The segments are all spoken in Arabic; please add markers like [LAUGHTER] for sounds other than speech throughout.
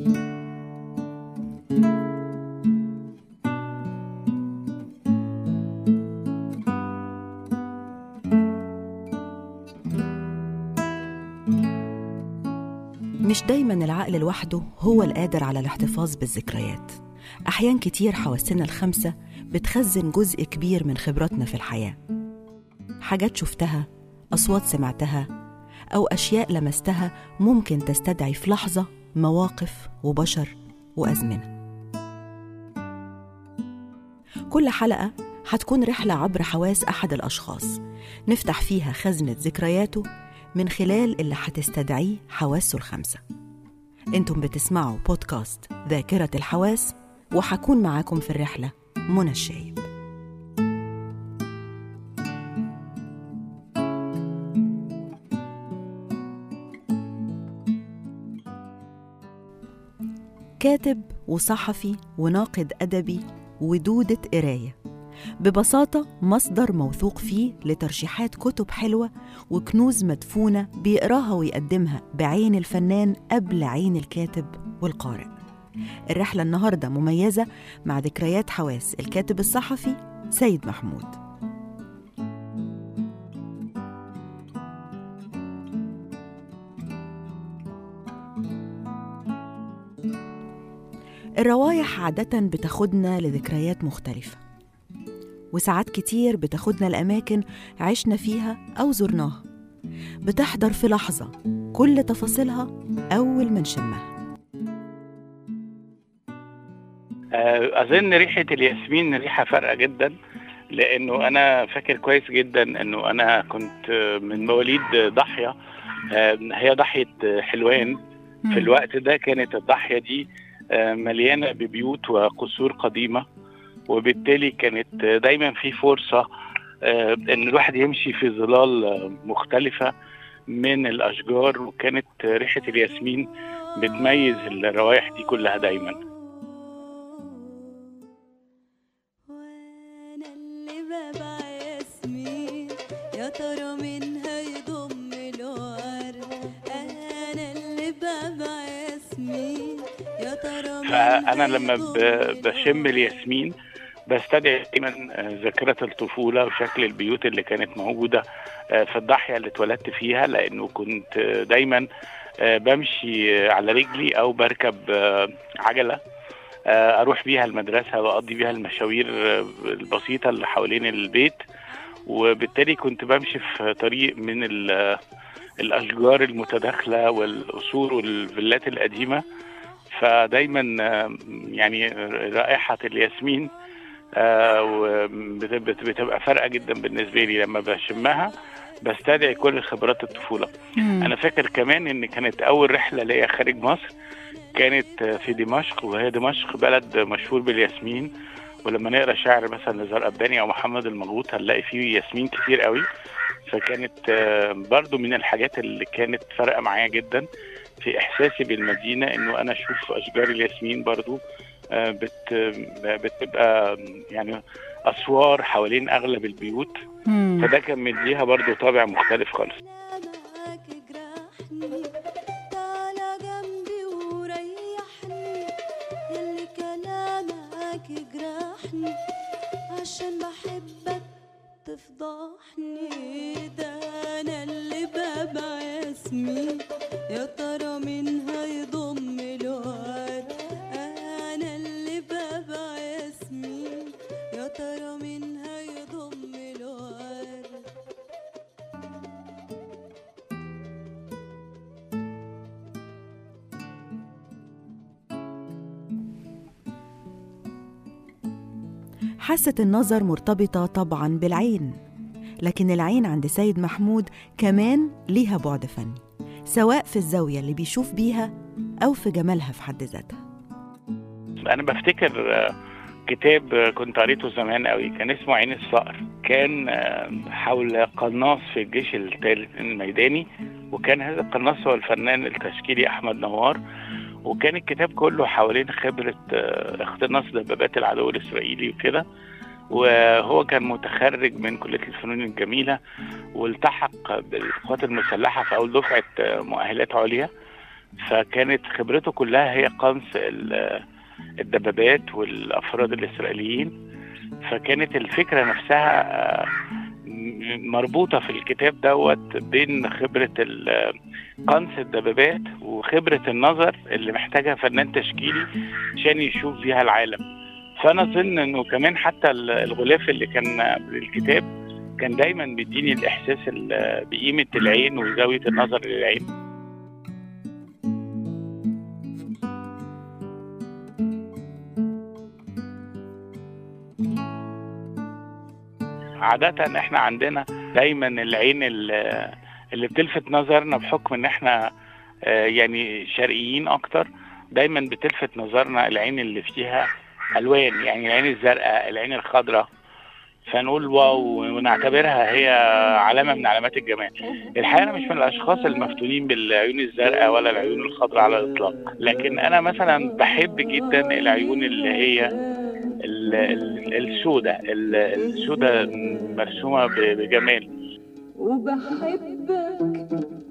مش دايما العقل لوحده هو القادر على الاحتفاظ بالذكريات. أحيان كتير حواسنا الخمسة بتخزن جزء كبير من خبراتنا في الحياة. حاجات شفتها أصوات سمعتها أو أشياء لمستها ممكن تستدعي في لحظة مواقف وبشر وأزمنة. كل حلقة هتكون رحلة عبر حواس أحد الأشخاص. نفتح فيها خزنة ذكرياته من خلال اللي هتستدعيه حواسه الخمسة. أنتم بتسمعوا بودكاست ذاكرة الحواس وحكون معاكم في الرحلة منى الشايب كاتب وصحفي وناقد أدبي ودودة قراية. ببساطة مصدر موثوق فيه لترشيحات كتب حلوة وكنوز مدفونة بيقراها ويقدمها بعين الفنان قبل عين الكاتب والقارئ. الرحلة النهاردة مميزة مع ذكريات حواس الكاتب الصحفي سيد محمود. الروايح عادة بتاخدنا لذكريات مختلفة وساعات كتير بتاخدنا لأماكن عشنا فيها أو زرناها بتحضر في لحظة كل تفاصيلها أول ما نشمها. أظن ريحة الياسمين ريحة فارقة جدا لأنه أنا فاكر كويس جدا إنه أنا كنت من مواليد ضاحية هي ضاحية حلوان. في الوقت ده كانت الضاحية دي مليانة ببيوت وقصور قديمة وبالتالي كانت دايما في فرصة إن الواحد يمشي في ظلال مختلفة من الأشجار وكانت ريحة الياسمين بتميز الروائح دي كلها دايما. فأنا لما بشم الياسمين بستدعي دايما ذاكرة الطفولة وشكل البيوت اللي كانت موجودة في الضاحية اللي اتولدت فيها لأنه كنت دايما بمشي على رجلي أو بركب عجلة أروح بيها المدرسة وأقضي بيها المشاوير البسيطة اللي حوالين البيت. وبالتالي كنت بمشي في طريق من الأشجار المتداخلة والقصور والفيلات القديمة. فدايما يعني رائحة الياسمين بتبقى فارقة جدا بالنسبة لي لما بشمها بستدعي كل خبرات الطفولة. مم. أنا فاكر كمان إن كانت أول رحلة ليا خارج مصر كانت في دمشق وهي دمشق بلد مشهور بالياسمين. ولما نقرأ شعر مثلا نزار قباني أو محمد المغوط هنلاقي فيه ياسمين كتير قوي. فكانت برضو من الحاجات اللي كانت فارقة معايا جدا. في إحساسي بالمدينة إنه أنا أشوف أشجار الياسمين برضو بت بتبقى يعني أسوار حوالين أغلب البيوت مم. فده كان مديها برضو طابع مختلف خالص حاسة النظر مرتبطة طبعا بالعين. لكن العين عند سيد محمود كمان ليها بعد فني سواء في الزاوية اللي بيشوف بيها أو في جمالها في حد ذاتها. أنا بفتكر كتاب كنت قريته زمان قوي كان اسمه عين الصقر. كان حول قناص في الجيش الميداني وكان هذا القناص هو الفنان التشكيلي أحمد نوار. وكان الكتاب كله حوالين خبرة اختناص دبابات العدو الإسرائيلي وكده. وهو كان متخرج من كلية الفنون الجميلة والتحق بالقوات المسلحة في أول دفعة مؤهلات عليا. فكانت خبرته كلها هي قنص ال- الدبابات والأفراد الإسرائيليين. فكانت الفكرة نفسها آه، مربوطة في الكتاب دوت بين خبرة قنص الدبابات وخبرة النظر اللي محتاجها فنان تشكيلي عشان يشوف بيها العالم. فأنا أظن إنه كمان حتى ال- الغلاف اللي كان بالكتاب كان دايما بيديني الإحساس ال- بقيمة العين وزاوية النظر للعين. عادة إحنا عندنا دايما العين ال- اللي بتلفت نظرنا بحكم إن إحنا آه، يعني شرقيين أكتر دايما بتلفت نظرنا العين اللي فيها ألوان يعني العين الزرقاء العين الخضراء. فنقول واو ونعتبرها هي علامة من علامات الجمال. الحقيقة أنا مش من الأشخاص المفتونين بالعيون الزرقاء ولا العيون الخضراء على الإطلاق. لكن أنا مثلا بحب جدا العيون اللي هي ال- ال- السوداء ال- السوداء مرسومة ب- بجمال. وبحبك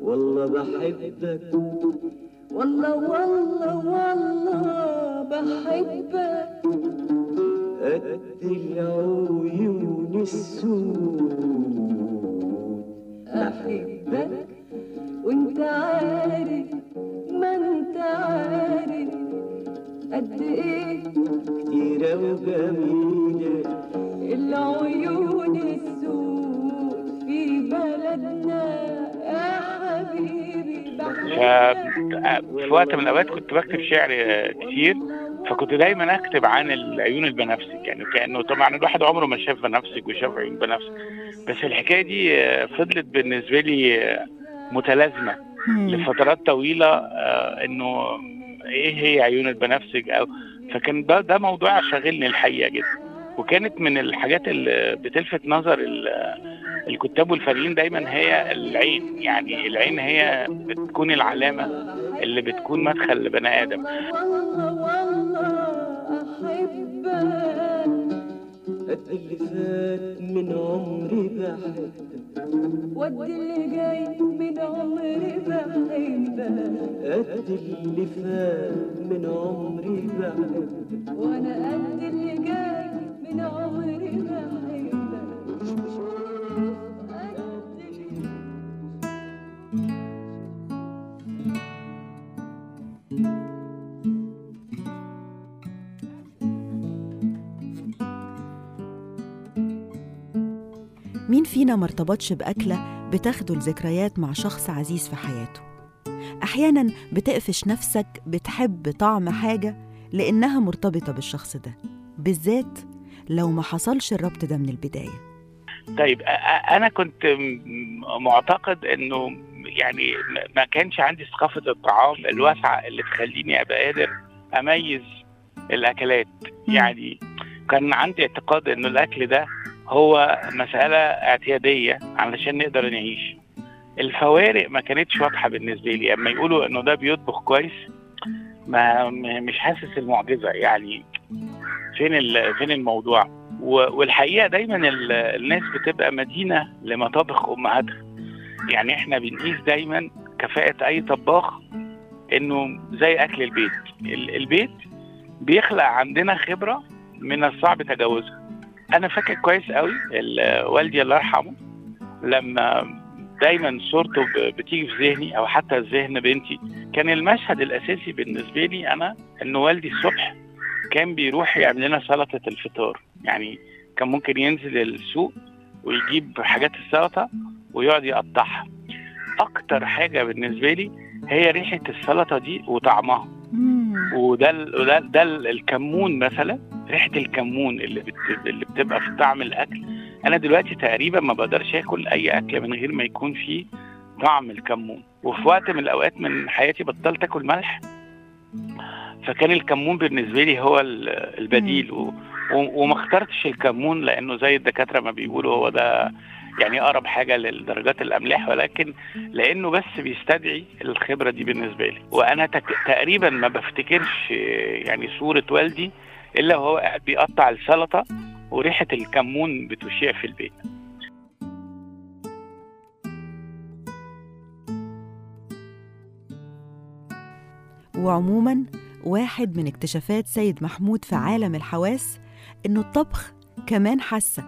والله بحبك. والله والله والله بحبك. قد العيون السود. أحبك وانت عارف ما انت عارف قد إيه كتيرة وجميلة العيون السود في بلدنا. يا حبيبي في وقت من الأوقات كنت بكتب شعر كتير فكنت دايما أكتب عن العيون البنفسج يعني كأنه طبعا الواحد عمره ما شاف بنفسج وشاف عيون بنفسج بس الحكاية دي فضلت بالنسبة لي متلازمة. لفترات طويلة آه، إنه إيه هي عيون البنفسج أو فكان ده ده موضوع شاغلني الحقيقة جدا. وكانت من الحاجات اللي بتلفت نظر ال- الكتاب والفنانين دايما هي العين. يعني العين هي بتكون العلامة اللي بتكون مدخل لبني آدم. اللي فات من عمري بحبك ود اللي جاي من عمري بحبك قد اللي فات من عمري بحبك وأنا قد اللي جاي من عمري بحبك قد اللي مين فينا ما ارتبطش بأكلة بتاخده لذكريات مع شخص عزيز في حياته؟ أحيانا بتقفش نفسك بتحب طعم حاجة لأنها مرتبطة بالشخص ده بالذات لو ما حصلش الربط ده من البداية. طيب أ- أ- أنا كنت معتقد إنه يعني ما كانش عندي ثقافة الطعام الواسعة اللي تخليني أبقى قادر أميز الأكلات. مم. يعني كان عندي اعتقاد إنه الأكل ده هو مسألة اعتيادية علشان نقدر نعيش. الفوارق ما كانتش واضحة بالنسبة لي. أما يقولوا إنه ده بيطبخ كويس ما مش حاسس المعجزة. يعني فين فين الموضوع؟ و- والحقيقة دايما ال- الناس بتبقى مدينة لمطابخ أمهاتها. يعني إحنا بنقيس دايما كفاءة أي طباخ إنه زي أكل البيت. ال- البيت بيخلق عندنا خبرة من الصعب تجاوزها. أنا فاكر كويس قوي ال- والدي الله يرحمه لما دايما صورته بتيجي في ذهني أو حتى ذهن بنتي كان المشهد الأساسي بالنسبة لي أنا إن والدي الصبح كان بيروح يعمل لنا سلطة الفطار. يعني كان ممكن ينزل السوق ويجيب حاجات السلطة ويقعد يقطعها. أكتر حاجة بالنسبة لي هي ريحة السلطة دي وطعمها. وده ال- وده ال- ده ال- الكمون مثلا ريحة الكمون اللي بت... اللي بتبقى في طعم الأكل. أنا دلوقتي تقريبا ما بقدرش آكل أي أكل من غير ما يكون فيه طعم الكمون. وفي وقت من الأوقات من حياتي بطلت آكل ملح فكان الكمون بالنسبة لي هو ال- البديل. و... و... وما اخترتش الكمون لأنه زي الدكاترة ما بيقولوا هو ده يعني أقرب حاجة للدرجات الأملاح ولكن لأنه بس بيستدعي الخبرة دي بالنسبة لي. وأنا تك... تقريبا ما بفتكرش يعني صورة والدي إلا وهو قاعد بيقطع السلطة وريحة الكمون بتشيع في البيت. وعموما واحد من اكتشافات سيد محمود في عالم الحواس إنه الطبخ كمان حاسة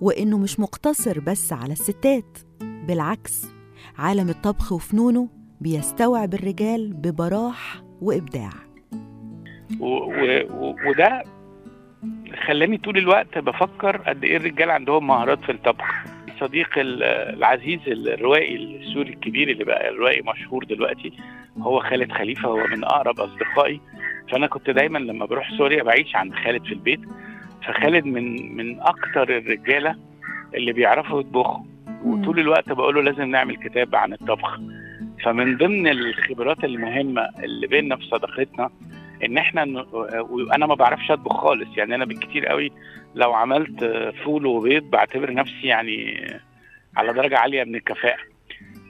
وإنه مش مقتصر بس على الستات بالعكس عالم الطبخ وفنونه بيستوعب الرجال ببراح وإبداع. و- و- و- وده خلاني طول الوقت بفكر قد إيه الرجال عندهم مهارات في الطبخ. صديق ال- العزيز الروائي السوري الكبير اللي بقى الروائي مشهور دلوقتي هو خالد خليفة هو من أقرب أصدقائي. فأنا كنت دايما لما بروح سوريا بعيش عند خالد في البيت. فخالد من من أكتر الرجالة اللي بيعرفوا يطبخوا. وطول الوقت بقول له لازم نعمل كتاب عن الطبخ. فمن ضمن الخبرات المهمة اللي بيننا في صداقتنا إن إحنا وأنا ما بعرفش أطبخ خالص. يعني أنا بالكتير قوي لو عملت فول وبيض بعتبر نفسي يعني على درجة عالية من الكفاءة.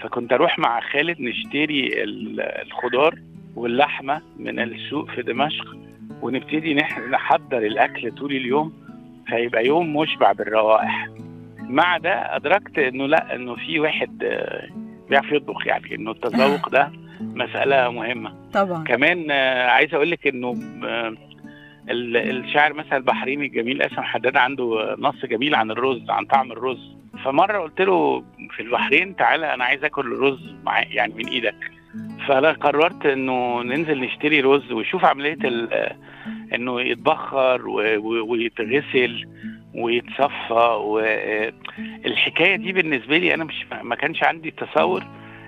فكنت أروح مع خالد نشتري ال- الخضار واللحمة من السوق في دمشق ونبتدي نح- نحضر الأكل طول اليوم. فيبقى يوم مشبع بالروائح. مع ده أدركت إنه لأ إنه في واحد بيعرف يطبخ يعني إنه التذوق [LAUGHS] ده مسألة مهمة. طبعا. كمان آه، عايز أقول لك إنه آه، ال- الشاعر مثلا البحريني الجميل اسم حداد عنده نص جميل عن الرز عن طعم الرز. فمرة قلت له في البحرين تعالى أنا عايز آكل الرز مع يعني من إيدك. فأنا قررت إنه ننزل نشتري رز ويشوف عملية آه، إنه يتبخر ويتغسل ويتصفى والحكايه دي بالنسبة لي أنا مش ما كانش عندي تصور.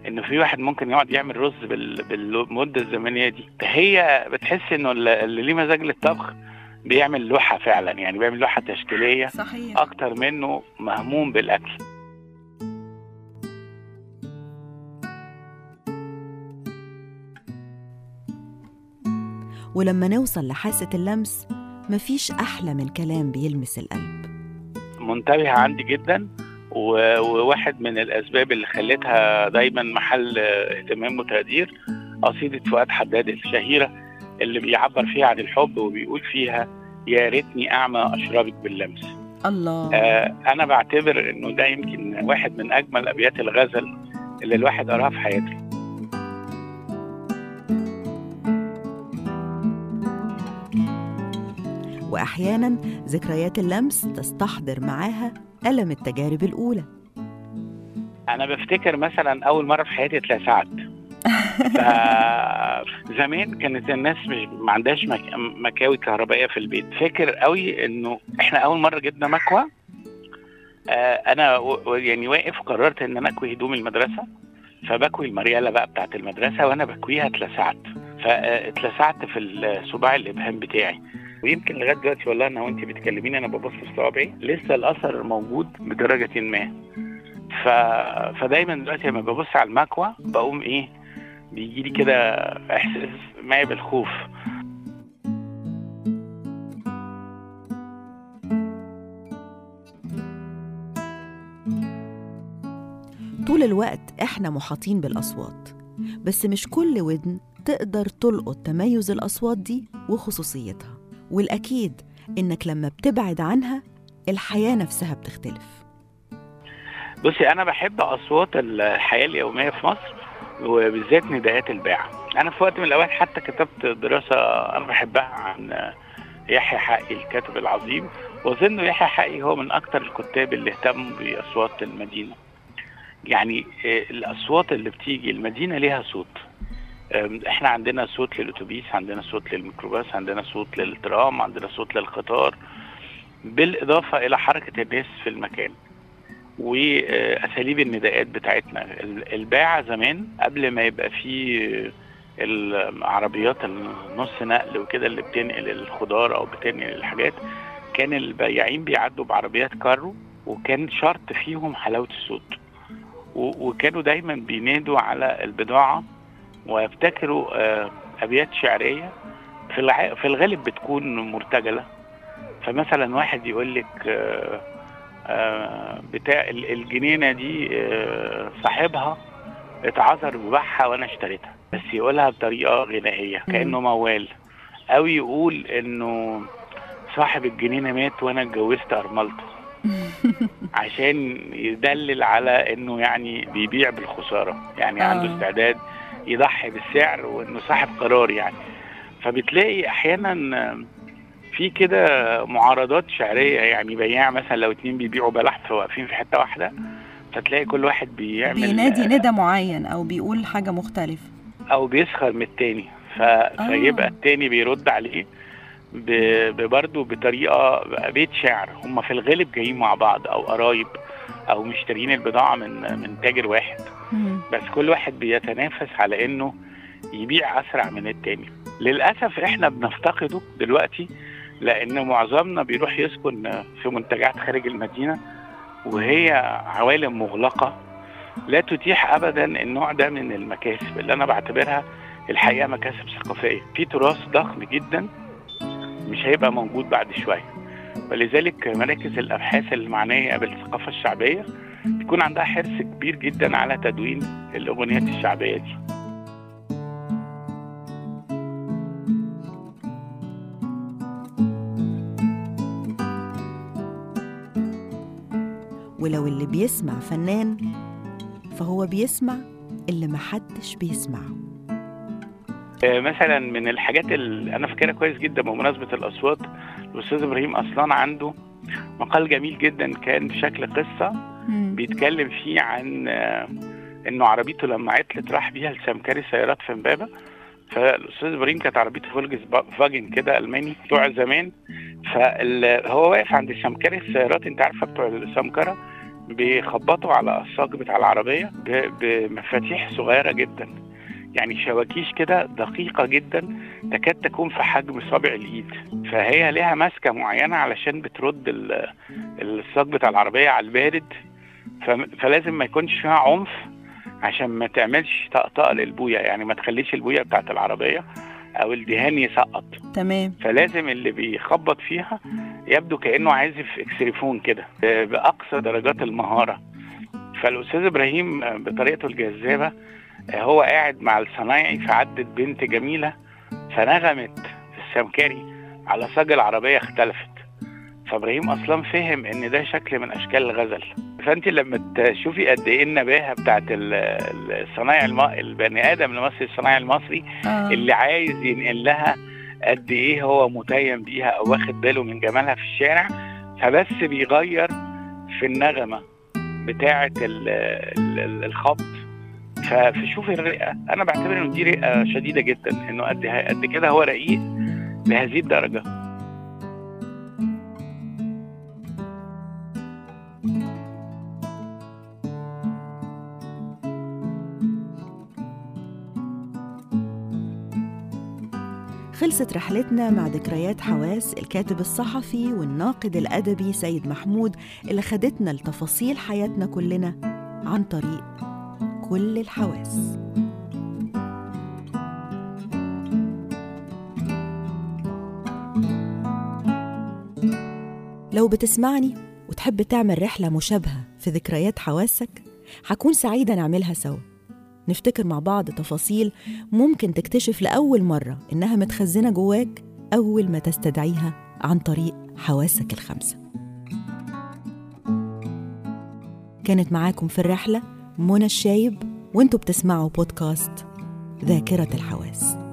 انه في واحد ممكن يقعد يعمل رز بال... بالمدة الزمنية دي. هي بتحس إنه ال- اللي ليه مزاج للطبخ بيعمل لوحة فعلا يعني بيعمل لوحة تشكيلية صحيح. أكتر منه مهموم بالأكل. ولما نوصل لحاسة اللمس مفيش أحلى من كلام بيلمس القلب. منتبهه عندي جدا وواحد من الأسباب اللي خلتها دايما محل اهتمام وتقدير قصيدة فؤاد حداد الشهيرة اللي بيعبر فيها عن الحب وبيقول فيها يا ريتني أعمى اشربك باللمس. الله. آه، أنا بعتبر إنه ده يمكن واحد من أجمل أبيات الغزل اللي الواحد قراها في حياته. وأحيانا ذكريات اللمس تستحضر معاها ألم التجارب الأولى. أنا بفتكر مثلا أول مرة في حياتي اتلسعت. [LAUGHS] زمان كانت الناس مش ما عندهاش مك... مكاوي كهربائية في البيت. فاكر قوي إنه إحنا أول مرة جبنا مكوى آه أنا و... يعني واقف قررت إن أنا أكوي هدوم المدرسة فبكوي المريالة بقى بتاعت المدرسة وأنا بكويها اتلسعت. فاتلسعت في الصباع الإبهام بتاعي. ويمكن لغاية دلوقتي والله أنا وانت بتكلميني أنا ببص في صوابعي لسه الأثر موجود بدرجة ما. ف... فدايما دلوقتي لما ببص على المكوى بقوم إيه بيجي لي كده إحساس ما بالخوف. طول الوقت إحنا محاطين بالأصوات بس مش كل ودن تقدر تلقط تميز الأصوات دي وخصوصيتها. والأكيد إنك لما بتبعد عنها الحياة نفسها بتختلف. بصي أنا بحب أصوات الحياة اليومية في مصر وبالذات نداءات الباعة أنا في وقت من الأوقات حتى كتبت دراسة أنا بحبها عن يحيى حقي الكاتب العظيم وأظن يحيى حقي هو من أكثر الكتاب اللي اهتموا بأصوات المدينة. يعني آه، الأصوات اللي بتيجي المدينة ليها صوت. إحنا عندنا صوت للأتوبيس عندنا صوت للميكروباص عندنا صوت للترام عندنا صوت للقطار بالإضافة إلى حركة الناس في المكان وأساليب النداءات بتاعتنا. ال- الباعة زمان قبل ما يبقى فيه العربيات النص نقل وكده اللي بتنقل الخضار أو بتنقل الحاجات كان البياعين بيعدوا بعربيات كارو وكان شرط فيهم حلاوة الصوت. وكانوا دايما بينادوا على البضاعة ويبتكروا آه، أبيات شعرية. في في الغالب بتكون مرتجلة. فمثلا واحد يقول لك آه، آه، بتاع ال- الجنينة دي صاحبها اتعذر وباعها وأنا اشتريتها. بس يقولها بطريقة غنائية كأنه موال. أو يقول إنه صاحب الجنينة مات وأنا اتجوزت أرملته. [LAUGHS] عشان يدلل على إنه يعني بيبيع بالخسارة. يعني آه. عنده استعداد يضحي بالسعر وإنه صاحب قرار يعني. فبتلاقي أحيانا في كده معارضات شعرية يعني بياع مثلا لو اتنين بيبيعوا بلح واقفين في حتة واحدة فتلاقي كل واحد بيعمل بينادي ندى معين أو بيقول حاجة مختلفة. أو بيسخر من التاني. ف... فيبقى التاني بيرد عليه. ب- برضه بطريقة بيت شعر. هم في الغالب جايين مع بعض أو قرايب. أو مشترين البضاعة من من تاجر واحد. بس كل واحد بيتنافس على انه يبيع اسرع من التاني. للأسف إحنا بنفتقده دلوقتي لأن معظمنا بيروح يسكن في منتجعات خارج المدينة وهي عوالم مغلقة. لا تتيح ابدا النوع ده من المكاسب اللي أنا بعتبرها الحقيقة مكاسب ثقافية. في تراث ضخم جدا مش هيبقى موجود بعد شوية. ولذلك مراكز الأبحاث المعنية بالثقافه الشعبية بيكون عندها حرص كبير جدا على تدوين الاغنيات الشعبية دي. ولو اللي بيسمع فنان فهو بيسمع اللي محدش بيسمعه. آه، مثلا من الحاجات اللي أنا فاكرها كويس جدا بمناسبة الأصوات الاستاذ إبراهيم أصلان عنده مقال جميل جدا كان بشكل قصة. بيتكلم فيه عن آه، إنه عربيته لما عطلت راح بيها لسمكري سيارات في امبابة. فالأستاذ إبراهيم كانت عربيته فولكس فا- فاجن كده ألماني بتوع زمان. فهو واقف عند سمكري السيارات أنت عارفة بتوع السمكره بيخبطوا على الصاج بتاع العربية بمفاتيح صغيرة جدا. يعني شواكيش كده دقيقة جدا تكاد تكون في حجم صابع الإيد. فهي لها ماسكة معينة علشان بترد ال- الصاج بتاع العربية على البارد. فلازم ما يكونش فيها عنف عشان ما تعملش طقطقة للبوية يعني ما تخليش البوية بتاعت العربية أو الدهان يسقط. تمام. فلازم اللي بيخبط فيها يبدو كأنه عازف اكسليفون كده ب- بأقصى درجات المهارة. فالأستاذ إبراهيم بطريقته الجذابة هو قاعد مع الصنايعي فعدت بنت جميلة فنغمت السمكري. على صاج العربية اختلفت. فإبراهيم أصلا فهم إن ده شكل من أشكال الغزل. فأنت لما تشوفي قد إيه النباهة بتاعت ال- الصنايع الم... البني آدم المصري الصنايعي المصري آه. اللي عايز ينقل لها قد إيه هو متيم بيها أو واخد باله من جمالها في الشارع فبس بيغير في النغمة بتاعه ال- ال- ال- الخبط. فشوفي الرئة. أنا بعتبر إن دي رئة شديدة جدا إنه قد قد كده هو رقيق. لهذه الدرجة. خلصت رحلتنا مع ذكريات حواس الكاتب الصحفي والناقد الأدبي سيد محمود اللي خدتنا لتفاصيل حياتنا كلنا عن طريق كل الحواس. لو بتسمعني وتحب تعمل رحلة مشابهة في ذكريات حواسك هكون سعيدة نعملها سوا. نفتكر مع بعض تفاصيل ممكن تكتشف لأول مرة إنها متخزنة جواك أول ما تستدعيها عن طريق حواسك الخمسة. كانت معاكم في الرحلة منى الشايب وانتوا بتسمعوا بودكاست ذاكرة الحواس.